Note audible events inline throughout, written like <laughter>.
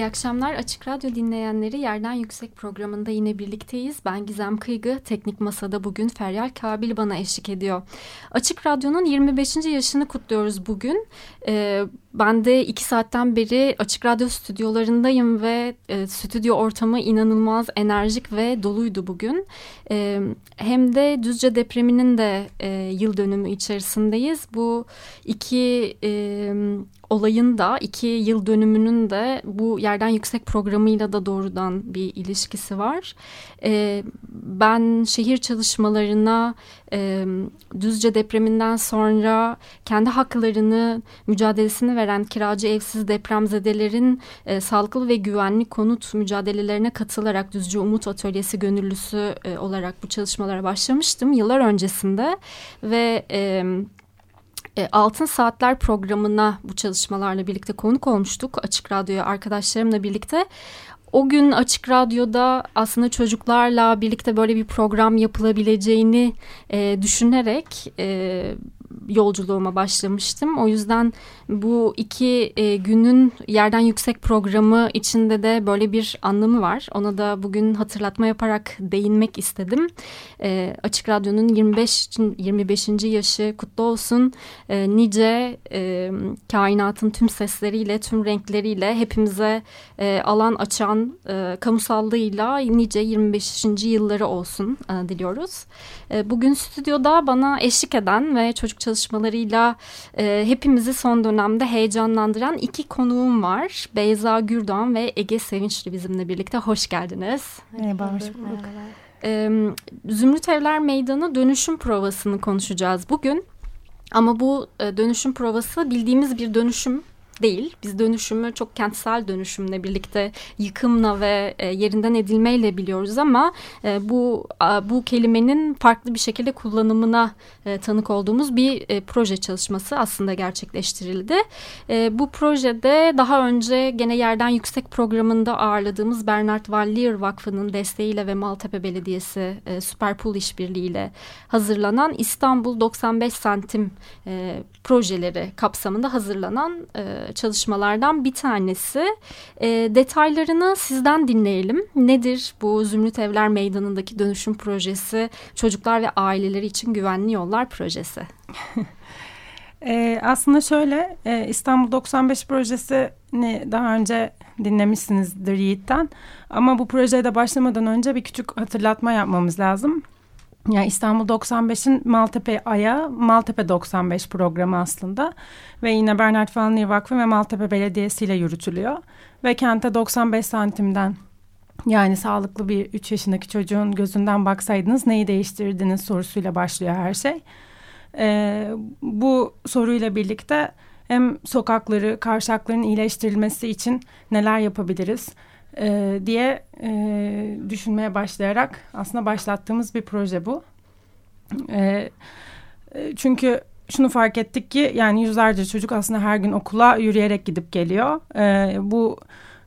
İyi akşamlar Açık Radyo dinleyenleri Yerden Yüksek programında yine birlikteyiz. Ben Gizem Kıygı, Teknik Masa'da bugün Feryal Kabil bana eşlik ediyor. Açık Radyo'nun 25. yaşını kutluyoruz bugün. Ee, ben de iki saatten beri Açık Radyo stüdyolarındayım ve e, stüdyo ortamı inanılmaz enerjik ve doluydu bugün. E, hem de Düzce depreminin de e, yıl dönümü içerisindeyiz. Bu iki e, olayın da iki yıl dönümünün de bu yerden yüksek programıyla da doğrudan bir ilişkisi var. E, ben şehir çalışmalarına e, Düzce depreminden sonra kendi haklarını mücadelesini veren kiracı evsiz depremzedelerin e, sağlıklı ve güvenli konut mücadelelerine katılarak Düzce Umut Atölyesi gönüllüsü e, olarak bu çalışmalara başlamıştım yıllar öncesinde ve e, Altın Saatler programına bu çalışmalarla birlikte konuk olmuştuk. Açık Radyo'ya arkadaşlarımla birlikte. O gün Açık Radyo'da aslında çocuklarla birlikte böyle bir program yapılabileceğini e, düşünerek e, yolculuğuma başlamıştım. O yüzden bu iki e, günün yerden yüksek programı içinde de böyle bir anlamı var. Ona da bugün hatırlatma yaparak değinmek istedim. E, Açık Radyo'nun 25 25. yaşı kutlu olsun. E, nice e, kainatın tüm sesleriyle, tüm renkleriyle hepimize e, alan açan e, kamusallığıyla nice 25. yılları olsun e, diliyoruz. E, bugün stüdyoda bana eşlik eden ve çocuk çalışmalarıyla e, hepimizi son dönemde heyecanlandıran iki konuğum var. Beyza Gürdoğan ve Ege Sevinçli bizimle birlikte. Hoş geldiniz. Merhaba, hoş bulduk. E, Zümrüt Evler Meydanı dönüşüm provasını konuşacağız bugün. Ama bu e, dönüşüm provası bildiğimiz bir dönüşüm değil. Biz dönüşümü çok kentsel dönüşümle birlikte yıkımla ve e, yerinden edilmeyle biliyoruz ama e, bu bu kelimenin farklı bir şekilde kullanımına e, tanık olduğumuz bir e, proje çalışması aslında gerçekleştirildi. E, bu projede daha önce gene yerden yüksek programında ağırladığımız Bernard Vallier Vakfı'nın desteğiyle ve Maltepe Belediyesi e, Süperpool işbirliğiyle hazırlanan İstanbul 95 santim e, projeleri kapsamında hazırlanan e, çalışmalardan bir tanesi. E, detaylarını sizden dinleyelim. Nedir bu Zümrüt Evler Meydanı'ndaki dönüşüm projesi çocuklar ve aileleri için güvenli yollar projesi? <laughs> e, aslında şöyle e, İstanbul 95 projesini daha önce dinlemişsinizdir Yiğit'ten. Ama bu projeye de başlamadan önce bir küçük hatırlatma yapmamız lazım. Yani İstanbul 95'in Maltepe Aya, Maltepe 95 programı aslında. Ve yine Bernard Van Leer Vakfı ve Maltepe Belediyesi ile yürütülüyor. Ve kente 95 santimden yani sağlıklı bir 3 yaşındaki çocuğun gözünden baksaydınız neyi değiştirirdiniz sorusuyla başlıyor her şey. Ee, bu soruyla birlikte hem sokakları, kavşakların iyileştirilmesi için neler yapabiliriz? E, diye e, düşünmeye başlayarak aslında başlattığımız bir proje bu. E, çünkü şunu fark ettik ki yani yüzlerce çocuk aslında her gün okula yürüyerek gidip geliyor. E, bu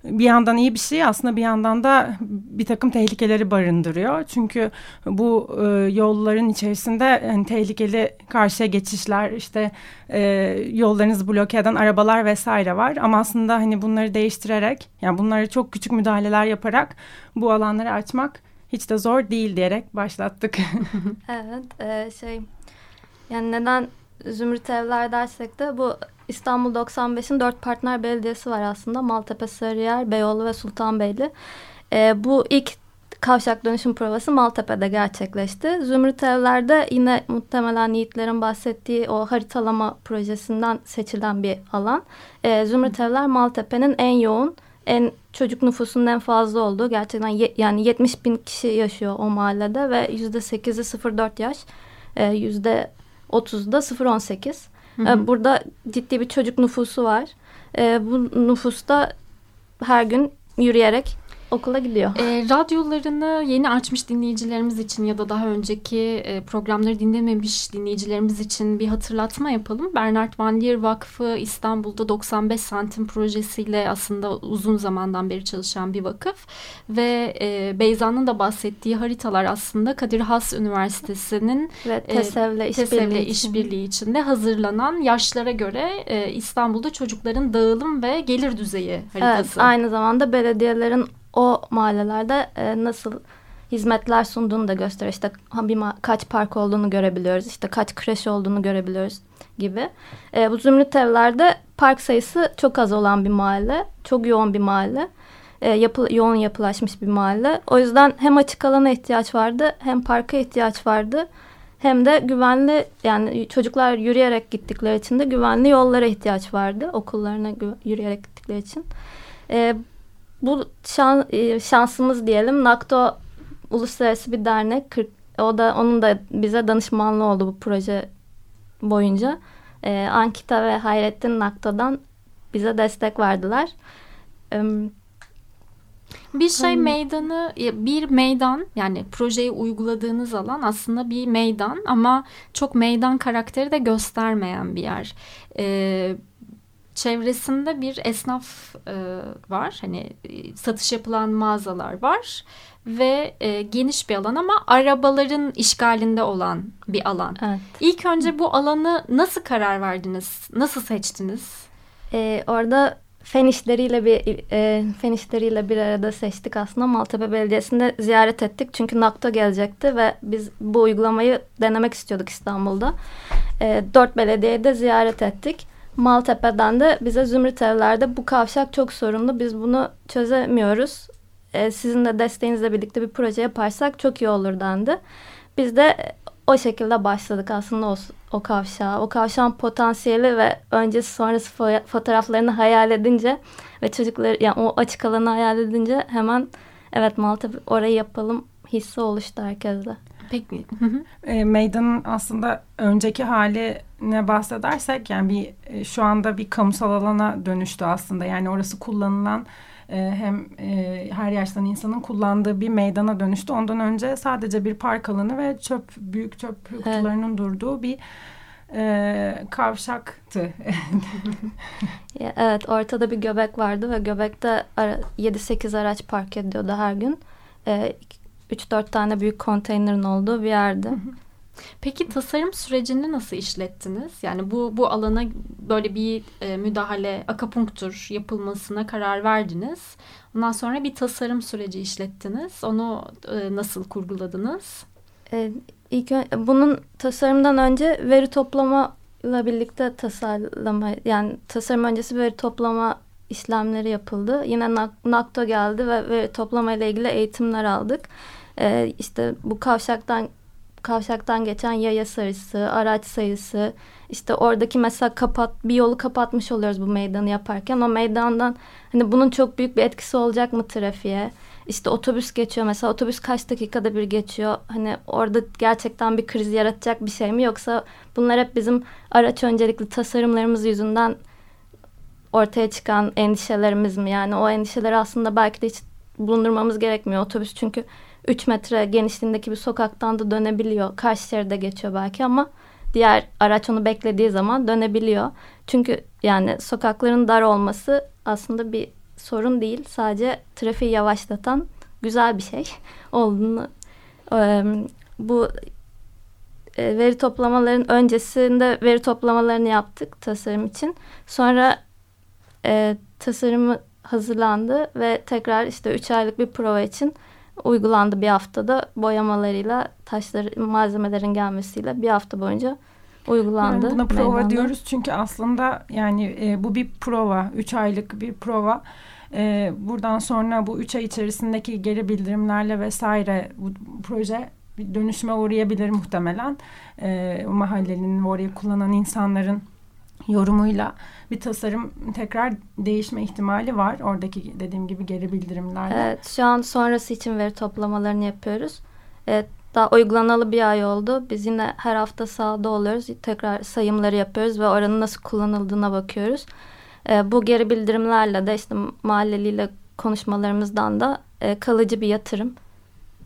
bir yandan iyi bir şey aslında bir yandan da bir takım tehlikeleri barındırıyor. Çünkü bu e, yolların içerisinde yani tehlikeli karşıya geçişler işte e, yollarınızı bloke eden arabalar vesaire var. Ama aslında hani bunları değiştirerek yani bunları çok küçük müdahaleler yaparak bu alanları açmak hiç de zor değil diyerek başlattık. <laughs> evet e, şey yani neden Zümrüt Evler dersek de bu İstanbul 95'in dört partner belediyesi var aslında. Maltepe, Sarıyer, Beyoğlu ve Sultanbeyli. E, bu ilk kavşak dönüşüm provası Maltepe'de gerçekleşti. Zümrüt Evler'de yine muhtemelen Yiğitlerin bahsettiği o haritalama projesinden seçilen bir alan. E, Zümrüt Evler Maltepe'nin en yoğun, en çocuk nüfusunun en fazla olduğu gerçekten ye, yani 70 bin kişi yaşıyor o mahallede ve yüzde 8'i 0-4 yaş, e, yüzde 30'u da 0-18. Hı hı. Burada ciddi bir çocuk nüfusu var. E, bu nüfusta her gün yürüyerek okula gidiyor. E, radyolarını yeni açmış dinleyicilerimiz için ya da daha önceki e, programları dinlememiş dinleyicilerimiz için bir hatırlatma yapalım. Bernard Van Leer Vakfı İstanbul'da 95 santim projesiyle aslında uzun zamandan beri çalışan bir vakıf ve e, Beyza'nın da bahsettiği haritalar aslında Kadir Has Üniversitesi'nin ve TESEV'le işbirliği işbirliği içinde hazırlanan yaşlara göre e, İstanbul'da çocukların dağılım ve gelir düzeyi haritası. Evet, aynı zamanda belediyelerin o mahallelerde e, nasıl hizmetler sunduğunu da gösteriyor. İşte bir kaç park olduğunu görebiliyoruz. İşte kaç kreş olduğunu görebiliyoruz gibi. E, bu Zümrüt Evler'de park sayısı çok az olan bir mahalle. Çok yoğun bir mahalle. E, yapı, yoğun yapılaşmış bir mahalle. O yüzden hem açık alana ihtiyaç vardı hem parka ihtiyaç vardı. Hem de güvenli yani çocuklar yürüyerek gittikleri için de güvenli yollara ihtiyaç vardı. Okullarına yürüyerek gittikleri için. E, bu şan, e, şansımız diyelim. NAKTO uluslararası bir dernek. 40, o da onun da bize danışmanlığı oldu bu proje boyunca. Ee, Ankita ve Hayrettin NAKTO'dan bize destek verdiler. Ee, bir şey meydanı bir meydan yani projeyi uyguladığınız alan aslında bir meydan ama çok meydan karakteri de göstermeyen bir yer. Ee, çevresinde bir esnaf e, var. Hani e, satış yapılan mağazalar var ve e, geniş bir alan ama arabaların işgalinde olan bir alan. Evet. İlk önce bu alanı nasıl karar verdiniz? Nasıl seçtiniz? Ee, orada fen işleriyle bir e, fen işleriyle bir arada seçtik aslında. Maltepe Belediyesi'nde ziyaret ettik. Çünkü NAKTO gelecekti ve biz bu uygulamayı denemek istiyorduk İstanbul'da. E, dört belediyeyi de ziyaret ettik. Maltepe'den de bize Zümrüt Evler'de bu kavşak çok sorunlu. Biz bunu çözemiyoruz. Ee, sizin de desteğinizle birlikte bir proje yaparsak çok iyi olur dendi. Biz de o şekilde başladık aslında o, o kavşağa. O kavşağın potansiyeli ve öncesi sonrası fotoğraflarını hayal edince ve çocukları yani o açık alanı hayal edince hemen evet Maltepe orayı yapalım hissi oluştu herkeste. Peki. e, meydanın aslında önceki haline bahsedersek yani bir e, şu anda bir kamusal alana dönüştü aslında. Yani orası kullanılan e, hem e, her yaştan insanın kullandığı bir meydana dönüştü. Ondan önce sadece bir park alanı ve çöp büyük çöp kutularının evet. durduğu bir e, kavşaktı. <laughs> evet ortada bir göbek vardı ve göbekte 7-8 araç park ediyordu her gün. E, 3-4 tane büyük konteynerin olduğu bir yerde. Peki tasarım sürecini nasıl işlettiniz? Yani bu bu alana böyle bir e, müdahale, akapunktur yapılmasına karar verdiniz. Ondan sonra bir tasarım süreci işlettiniz. Onu e, nasıl kurguladınız? E, ilk bunun tasarımdan önce veri toplama ile birlikte tasarlama yani tasarım öncesi veri toplama işlemleri yapıldı. Yine NAKTO geldi ve veri toplama ile ilgili eğitimler aldık e, işte bu kavşaktan kavşaktan geçen yaya sayısı, araç sayısı, işte oradaki mesela kapat bir yolu kapatmış oluyoruz bu meydanı yaparken o meydandan hani bunun çok büyük bir etkisi olacak mı trafiğe? İşte otobüs geçiyor mesela otobüs kaç dakikada bir geçiyor. Hani orada gerçekten bir kriz yaratacak bir şey mi yoksa bunlar hep bizim araç öncelikli tasarımlarımız yüzünden ortaya çıkan endişelerimiz mi? Yani o endişeleri aslında belki de hiç bulundurmamız gerekmiyor. Otobüs çünkü 3 metre genişliğindeki bir sokaktan da dönebiliyor. Karşı şeride geçiyor belki ama diğer araç onu beklediği zaman dönebiliyor. Çünkü yani sokakların dar olması aslında bir sorun değil. Sadece trafiği yavaşlatan güzel bir şey <laughs> olduğunu bu veri toplamaların öncesinde veri toplamalarını yaptık tasarım için. Sonra e, tasarımı hazırlandı ve tekrar işte 3 aylık bir prova için uygulandı bir haftada boyamalarıyla taşları malzemelerin gelmesiyle bir hafta boyunca uygulandı. Yani buna prova meydanda. diyoruz çünkü aslında yani e, bu bir prova, üç aylık bir prova. E, buradan sonra bu üç ay içerisindeki geri bildirimlerle vesaire bu proje bir dönüşüme uğrayabilir muhtemelen. E, mahallenin orayı kullanan insanların yorumuyla bir tasarım tekrar değişme ihtimali var. Oradaki dediğim gibi geri bildirimlerle. Evet, şu an sonrası için veri toplamalarını yapıyoruz. Evet, daha uygulanalı bir ay oldu. Biz yine her hafta sahada oluyoruz. Tekrar sayımları yapıyoruz ve oranın nasıl kullanıldığına bakıyoruz. E, bu geri bildirimlerle de işte mahalleliyle konuşmalarımızdan da e, kalıcı bir yatırım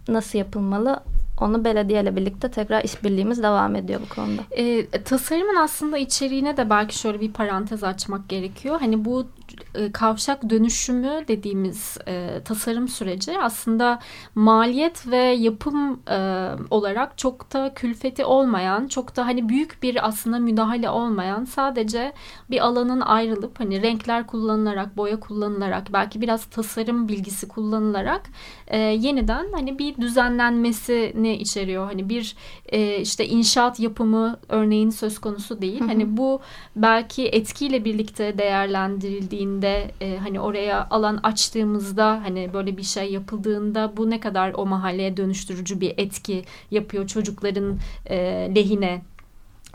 nasıl yapılmalı onu belediyeyle birlikte tekrar işbirliğimiz devam ediyor bu konuda. E, tasarımın aslında içeriğine de belki şöyle bir parantez açmak gerekiyor. Hani bu e, kavşak dönüşümü dediğimiz e, tasarım süreci aslında maliyet ve yapım e, olarak çok da külfeti olmayan, çok da hani büyük bir aslında müdahale olmayan sadece bir alanın ayrılıp hani renkler kullanılarak, boya kullanılarak, belki biraz tasarım bilgisi kullanılarak e, yeniden hani bir düzenlenmesini içeriyor. Hani bir e, işte inşaat yapımı örneğin söz konusu değil. Hani bu belki etkiyle birlikte değerlendirildiğinde e, hani oraya alan açtığımızda hani böyle bir şey yapıldığında bu ne kadar o mahalleye dönüştürücü bir etki yapıyor çocukların e, lehine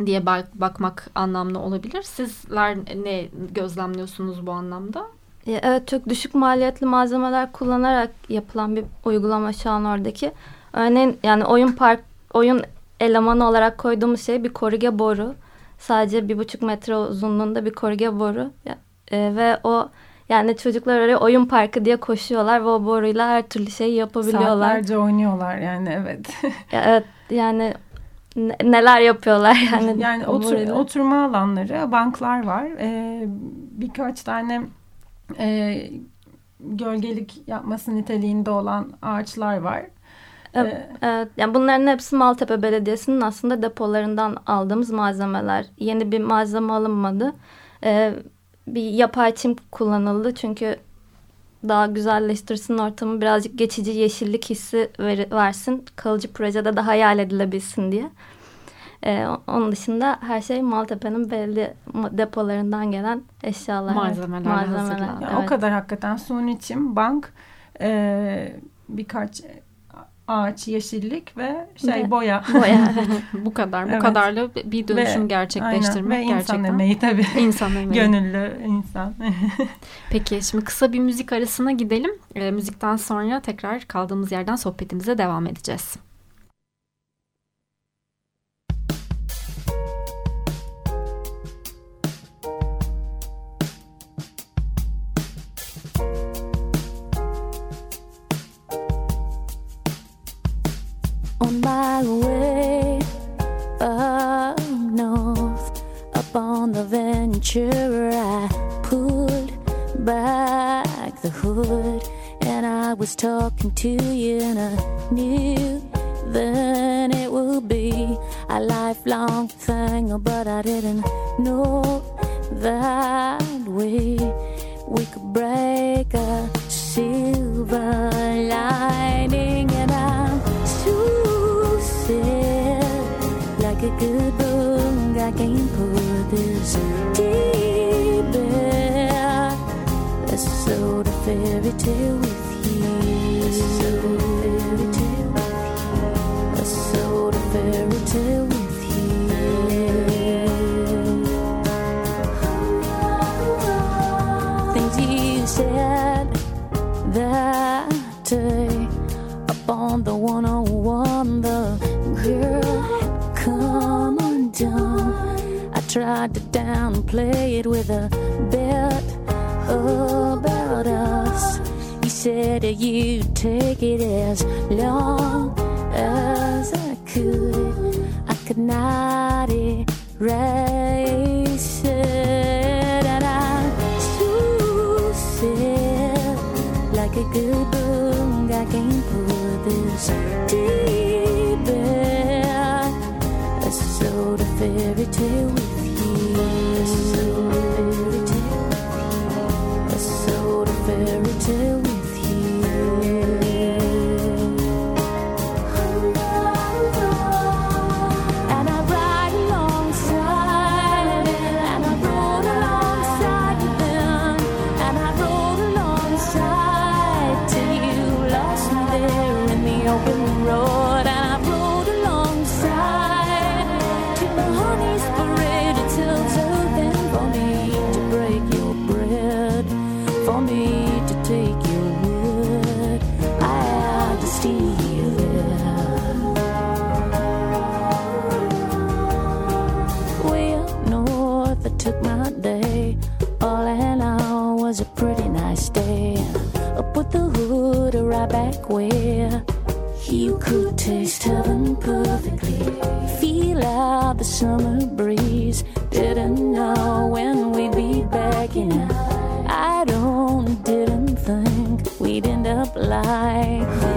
diye bak bakmak anlamlı olabilir. Sizler ne gözlemliyorsunuz bu anlamda? Evet çok düşük maliyetli malzemeler kullanarak yapılan bir uygulama şu an oradaki. Örneğin yani oyun park oyun elemanı olarak koyduğumuz şey bir korige boru. Sadece bir buçuk metre uzunluğunda bir korige boru. E, ve o yani çocuklar oraya oyun parkı diye koşuyorlar ve o boruyla her türlü şeyi yapabiliyorlar. Saatlerce oynuyorlar yani evet. ya, evet yani neler yapıyorlar <laughs> yani. Yani otur, oturma alanları, banklar var. Ee, birkaç tane e, gölgelik yapması niteliğinde olan ağaçlar var. Evet, evet. Yani bunların hepsi Maltepe Belediyesi'nin aslında depolarından aldığımız malzemeler. Yeni bir malzeme alınmadı. Ee, bir yapay çim kullanıldı çünkü daha güzelleştirsin ortamı birazcık geçici yeşillik hissi ver, versin. Kalıcı projede de hayal edilebilsin diye. Ee, onun dışında her şey Maltepe'nin belli depolarından gelen eşyalar. Malzemeler. malzemeler. Yani evet. O kadar hakikaten suni çim, bank, e, birkaç ağaç, yeşillik ve şey ve, boya. <laughs> Boya. <laughs> bu kadar. Bu evet. kadarla bir dönüşüm ve, gerçekleştirmek aynen. ve gerçekten. insan emeği tabii. <laughs> İnsan emeği. Gönüllü insan. Peki şimdi kısa bir müzik arasına gidelim. E, müzikten sonra tekrar kaldığımız yerden sohbetimize devam edeceğiz. On my way up north, up on the Ventura. I pulled back the hood and I was talking to you, and I knew then it would be a lifelong thing, oh, but I didn't know that we we could break a silver lining, like a good book. I can't put this deep in. Let's sort fairy tale with you. Sort a fairy tale with you. Let's sort a fairy tale with you. Said that day up on the one on one, tried to downplay it with a bet about us. You said you'd take it as long as I could. I could not erase it, and I it like a good book. I can't put this deep fairy tale up like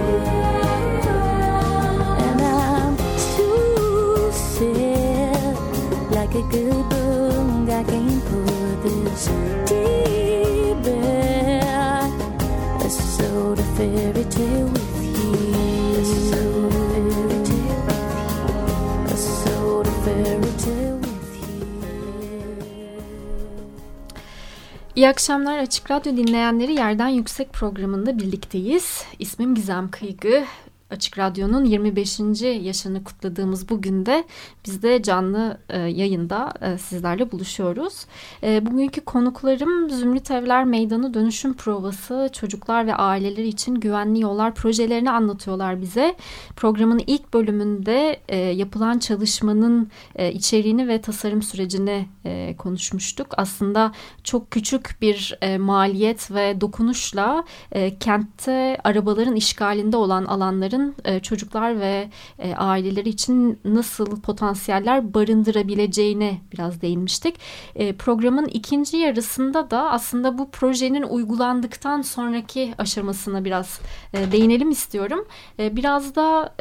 İyi akşamlar Açık Radyo dinleyenleri Yerden Yüksek programında birlikteyiz. İsmim Gizem Kıygı. Açık Radyo'nun 25. yaşını kutladığımız bugün de biz de canlı e, yayında e, sizlerle buluşuyoruz. E, bugünkü konuklarım Zümrüt Evler Meydanı Dönüşüm Provası çocuklar ve aileler için güvenli yollar projelerini anlatıyorlar bize. Programın ilk bölümünde e, yapılan çalışmanın e, içeriğini ve tasarım sürecini e, konuşmuştuk. Aslında çok küçük bir e, maliyet ve dokunuşla e, kentte arabaların işgalinde olan alanların e, çocuklar ve e, aileleri için nasıl potansiyeller barındırabileceğine biraz değinmiştik. E, programın ikinci yarısında da aslında bu projenin uygulandıktan sonraki aşamasına biraz değinelim istiyorum. Biraz da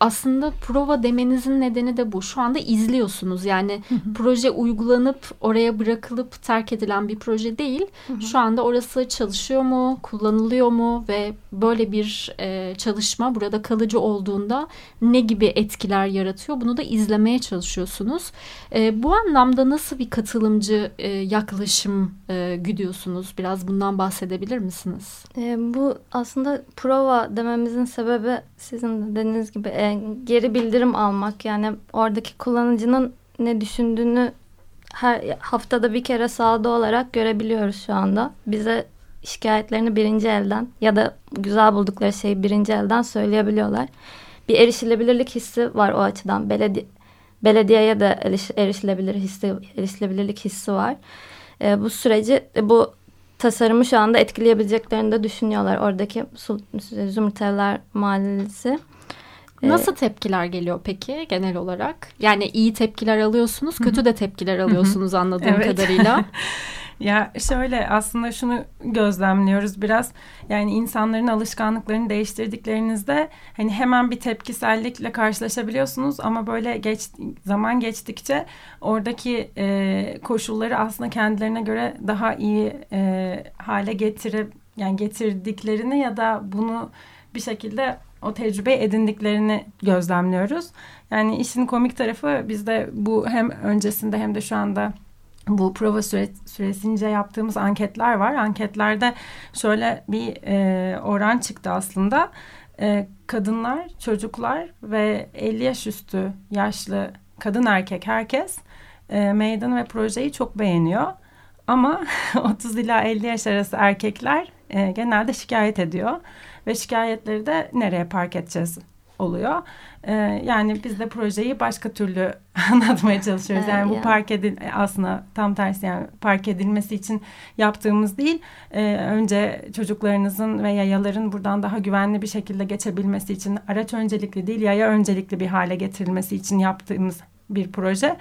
aslında prova demenizin nedeni de bu. Şu anda izliyorsunuz. Yani proje uygulanıp oraya bırakılıp terk edilen bir proje değil. Şu anda orası çalışıyor mu, kullanılıyor mu ve böyle bir e, çalışma burada kalıcı olduğunda ne gibi etkiler yaratıyor? Bunu da izlemeye çalışıyorsunuz. E, bu anlamda nasıl bir katılımcı e, yaklaşım e, güdüyorsunuz? Biraz bundan bahsedebilir misiniz? E, bu aslında prova dememizin sebebi sizin de dediğiniz gibi e, geri bildirim almak. Yani oradaki kullanıcının ne düşündüğünü her haftada bir kere sahada olarak görebiliyoruz şu anda. Bize şikayetlerini birinci elden ya da güzel buldukları şeyi birinci elden söyleyebiliyorlar. Bir erişilebilirlik hissi var o açıdan. Beledi belediyeye de eriş erişilebilir hissi, erişilebilirlik hissi var. E, bu süreci, e, bu tasarımı şu anda etkileyebileceklerini de düşünüyorlar. Oradaki Zümrüt Evler Mahallesi. Nasıl tepkiler geliyor peki genel olarak? Yani iyi tepkiler alıyorsunuz, kötü de tepkiler alıyorsunuz anladığım Evet. kadarıyla. <laughs> Ya şöyle aslında şunu gözlemliyoruz biraz yani insanların alışkanlıklarını değiştirdiklerinizde hani hemen bir tepkisellikle karşılaşabiliyorsunuz ama böyle geç zaman geçtikçe oradaki e, koşulları aslında kendilerine göre daha iyi e, hale getirip yani getirdiklerini ya da bunu bir şekilde o tecrübe edindiklerini gözlemliyoruz. Yani işin komik tarafı bizde bu hem öncesinde hem de şu anda bu prova süre, süresince yaptığımız anketler var. Anketlerde şöyle bir e, oran çıktı aslında. E, kadınlar, çocuklar ve 50 yaş üstü yaşlı kadın erkek herkes e, meydanı ve projeyi çok beğeniyor. Ama <laughs> 30 ila 50 yaş arası erkekler e, genelde şikayet ediyor. Ve şikayetleri de nereye park edeceğiz oluyor. Ee, yani biz de projeyi başka türlü <laughs> anlatmaya çalışıyoruz. Evet, yani bu yani. park edil aslında tam tersi yani park edilmesi için yaptığımız değil. Ee, önce çocuklarınızın ve yayaların buradan daha güvenli bir şekilde geçebilmesi için araç öncelikli değil yaya öncelikli bir hale getirilmesi için yaptığımız bir proje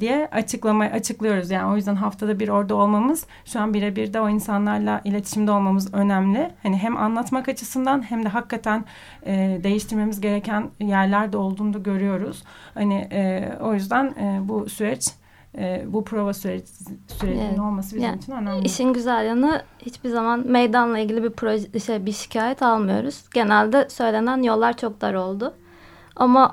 diye açıklama açıklıyoruz. Yani o yüzden haftada bir orada olmamız şu an birebir de o insanlarla iletişimde olmamız önemli. Hani hem anlatmak açısından hem de hakikaten e, değiştirmemiz gereken yerlerde olduğunu da görüyoruz. Hani e, o yüzden e, bu süreç e, bu prova sürecinin Evet. olması bizim Yani için önemli. İşin güzel yanı hiçbir zaman meydanla ilgili bir proje şey bir şikayet almıyoruz. Genelde söylenen yollar çok dar oldu. Ama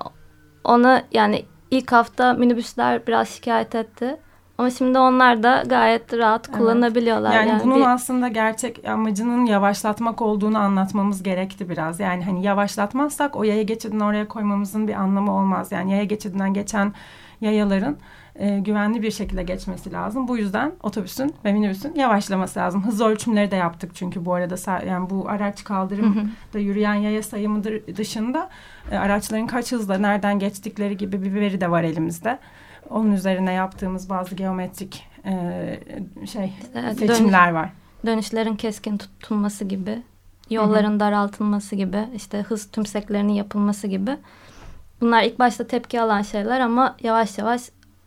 ona yani ilk hafta minibüsler biraz şikayet etti. Ama şimdi onlar da gayet rahat Evet. kullanabiliyorlar. Yani, bunun bir- aslında gerçek amacının yavaşlatmak olduğunu anlatmamız gerekti biraz. Yani hani yavaşlatmazsak o yaya geçidini oraya koymamızın bir anlamı olmaz. Yani yaya geçidinden geçen yayaların e, güvenli bir şekilde geçmesi lazım. Bu yüzden otobüsün ve minibüsün yavaşlaması lazım. Hız ölçümleri de yaptık çünkü bu arada yani bu araç kaldırımda yürüyen yaya sayımı dışında e, araçların kaç hızla nereden geçtikleri gibi bir veri de var elimizde. Onun üzerine yaptığımız bazı geometrik e, şey Evet, seçimler var. dönüşlerin keskin tutulması gibi, yolların daraltılması gibi, işte hız tümseklerinin yapılması gibi. Bunlar ilk başta tepki alan şeyler ama yavaş yavaş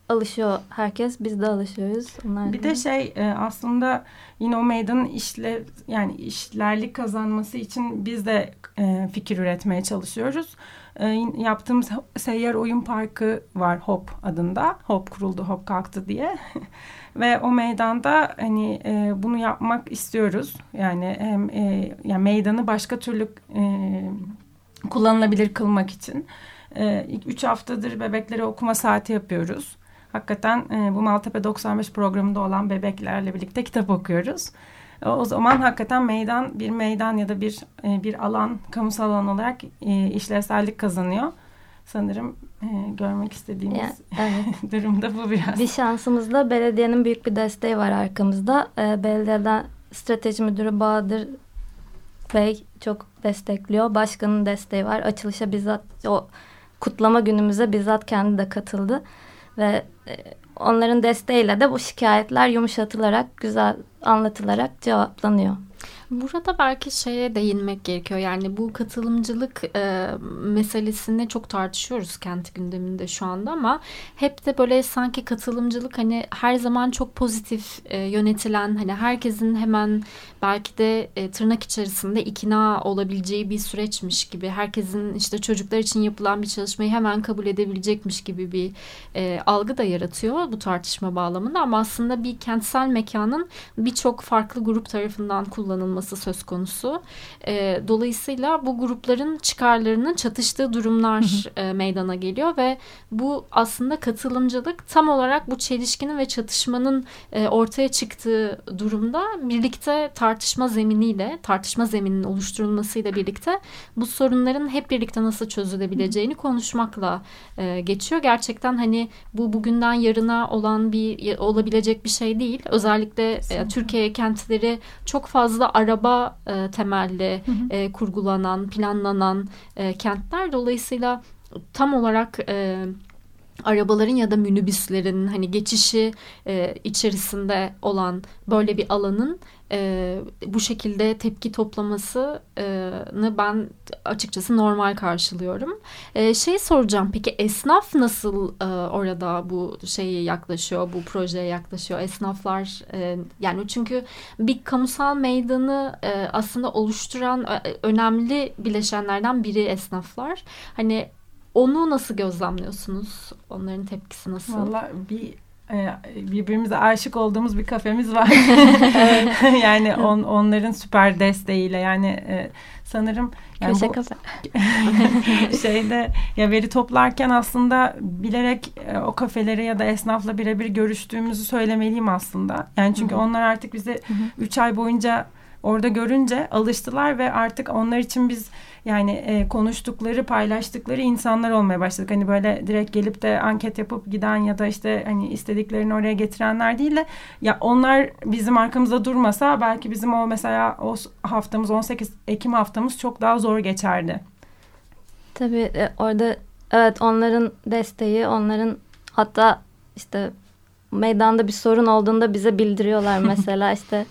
alışıyor herkes. Biz de alışıyoruz. Onlar bir de şey e, aslında yine o meydanın işle yani işlerlik kazanması için biz de e, fikir üretmeye çalışıyoruz. E, yaptığımız seyyar oyun parkı var Hop adında. Hop kuruldu, Hop kalktı diye. <laughs> Ve o meydanda hani bunu yapmak istiyoruz. Yani hem yani meydanı başka türlü kullanılabilir kılmak için. İlk üç haftadır bebeklere okuma saati yapıyoruz hakikaten e, bu Maltepe 95 programında olan bebeklerle birlikte kitap okuyoruz. O, o zaman hakikaten meydan bir meydan ya da bir e, bir alan, kamusal alan olarak e, işlevsellik kazanıyor. Sanırım e, görmek istediğimiz ya, evet. <laughs> durumda bu biraz. Bir şansımız da belediyenin büyük bir desteği var arkamızda. E, belediyeden strateji müdürü Bahadır Bey çok destekliyor. Başkanın desteği var. Açılışa bizzat o kutlama günümüze bizzat kendi de katıldı. Ve e, onların desteğiyle de bu şikayetler yumuşatılarak, güzel anlatılarak cevaplanıyor. Burada belki şeye değinmek gerekiyor. Yani bu katılımcılık e, meselesini çok tartışıyoruz kent gündeminde şu anda ama hep de böyle sanki katılımcılık hani her zaman çok pozitif e, yönetilen hani herkesin hemen belki de e, tırnak içerisinde ikna olabileceği bir süreçmiş gibi herkesin işte çocuklar için yapılan bir çalışmayı hemen kabul edebilecekmiş gibi bir e, algı da yaratıyor bu tartışma bağlamında ama aslında bir kentsel mekanın birçok farklı grup tarafından kullanılması söz konusu. E, dolayısıyla bu grupların çıkarlarının çatıştığı durumlar e, meydana geliyor ve bu aslında katılımcılık tam olarak bu çelişkinin ve çatışmanın e, ortaya çıktığı durumda birlikte tartışma zeminiyle, tartışma zemininin oluşturulmasıyla birlikte bu sorunların hep birlikte nasıl çözülebileceğini konuşmakla e, geçiyor. Gerçekten hani bu bugünden yarına olan bir olabilecek bir şey değil. Özellikle e, Türkiye kentleri çok fazla araba e, temelli e, kurgulanan, planlanan e, kentler. Dolayısıyla tam olarak e, arabaların ya da minibüslerin hani geçişi e, içerisinde olan böyle bir alanın e, bu şekilde tepki toplamasını ben açıkçası normal karşılıyorum. E, şey soracağım peki esnaf nasıl e, orada bu şeyi yaklaşıyor, bu projeye yaklaşıyor? Esnaflar e, yani çünkü bir kamusal meydanı e, aslında oluşturan e, önemli bileşenlerden biri esnaflar. Hani onu nasıl gözlemliyorsunuz? Onların tepkisi nasıl? Valla bir birbirimize aşık olduğumuz bir kafemiz var. <laughs> yani on, onların süper desteğiyle yani e, sanırım yani Köşe bu, kafe. <laughs> şeyde ya veri toplarken aslında bilerek e, o kafelere ya da esnafla birebir görüştüğümüzü söylemeliyim aslında. Yani çünkü Hı-hı. onlar artık bizi üç ay boyunca orada görünce alıştılar ve artık onlar için biz yani e, konuştukları, paylaştıkları insanlar olmaya başladık. Hani böyle direkt gelip de anket yapıp giden ya da işte hani istediklerini oraya getirenler değil de ya onlar bizim arkamızda durmasa belki bizim o mesela o haftamız 18 Ekim haftamız çok daha zor geçerdi. Tabii e, orada evet onların desteği, onların hatta işte meydanda bir sorun olduğunda bize bildiriyorlar <laughs> mesela işte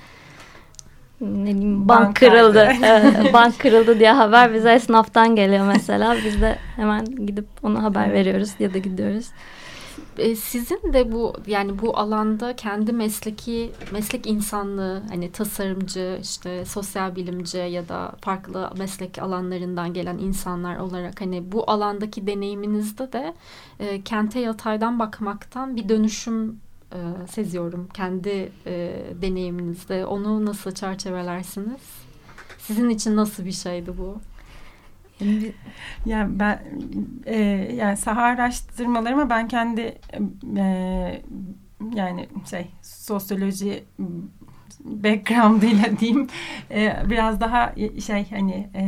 ne bileyim bank, bank kırıldı. <laughs> bank kırıldı diye haber bize esnaftan geliyor mesela. Biz de hemen gidip onu haber veriyoruz ya da gidiyoruz. E, sizin de bu yani bu alanda kendi mesleki meslek insanlığı hani tasarımcı işte sosyal bilimci ya da farklı meslek alanlarından gelen insanlar olarak hani bu alandaki deneyiminizde de e, kente yataydan bakmaktan bir dönüşüm e, seziyorum kendi e, deneyiminizde. Onu nasıl çerçevelersiniz? Sizin için nasıl bir şeydi bu? Yani ben e, yani saha araştırmalarıma ben kendi e, yani şey sosyoloji background'ıyla <laughs> diyeyim e, biraz daha şey hani e,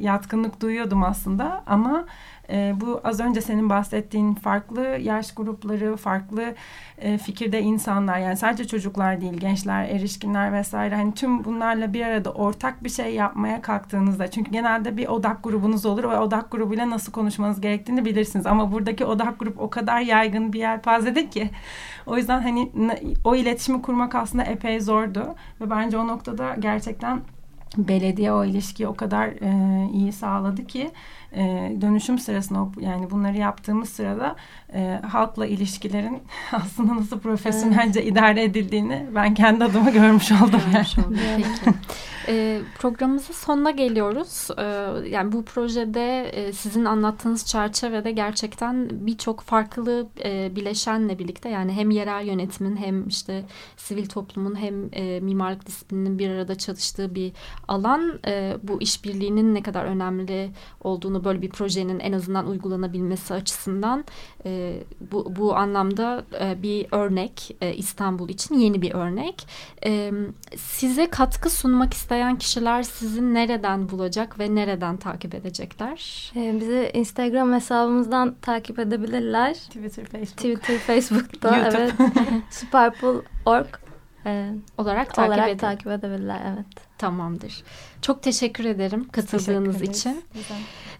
yatkınlık duyuyordum aslında ama e, bu az önce senin bahsettiğin farklı yaş grupları, farklı e, fikirde insanlar yani sadece çocuklar değil, gençler, erişkinler vesaire hani tüm bunlarla bir arada ortak bir şey yapmaya kalktığınızda çünkü genelde bir odak grubunuz olur ve odak grubuyla nasıl konuşmanız gerektiğini bilirsiniz. Ama buradaki odak grup o kadar yaygın bir yelpazede ki. O yüzden hani o iletişimi kurmak aslında epey zordu ve bence o noktada gerçekten belediye o ilişkiyi o kadar e, iyi sağladı ki e, dönüşüm sırasında yani bunları yaptığımız sırada e, halkla ilişkilerin <laughs> aslında nasıl profesyonelce evet. idare edildiğini ben kendi adıma görmüş <laughs> oldum. Yani. Peki. <laughs> E, programımızın sonuna geliyoruz. E, yani bu projede e, sizin anlattığınız çerçevede gerçekten birçok farklı e, bileşenle birlikte yani hem yerel yönetimin hem işte sivil toplumun hem e, mimarlık disiplininin bir arada çalıştığı bir alan e, bu işbirliğinin ne kadar önemli olduğunu böyle bir projenin en azından uygulanabilmesi açısından e, bu, bu anlamda e, bir örnek e, İstanbul için yeni bir örnek. E, size katkı sunmak isteyen kişiler sizin nereden bulacak ve nereden takip edecekler? E, bizi Instagram hesabımızdan takip edebilirler. Twitter, Facebook. Twitter, Facebook'ta <laughs> evet. <laughs> Superpool.org e, olarak takip, olarak takip edebilirler. Evet. Tamamdır. Çok teşekkür ederim katıldığınız teşekkür için.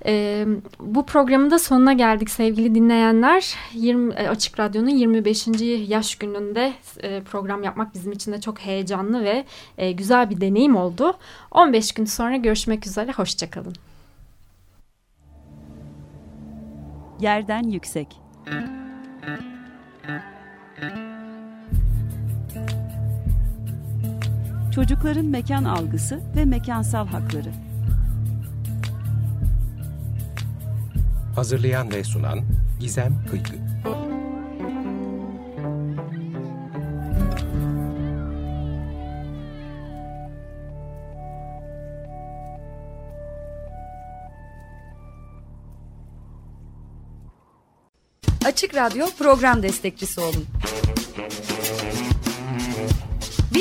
Ee, bu programın da sonuna geldik sevgili dinleyenler. 20, e, Açık Radyo'nun 25. yaş gününde e, program yapmak bizim için de çok heyecanlı ve e, güzel bir deneyim oldu. 15 gün sonra görüşmek üzere. Hoşçakalın. Yerden Yüksek Çocukların mekan algısı ve mekansal hakları. Hazırlayan ve sunan Gizem Kıykı. Açık Radyo program destekçisi olun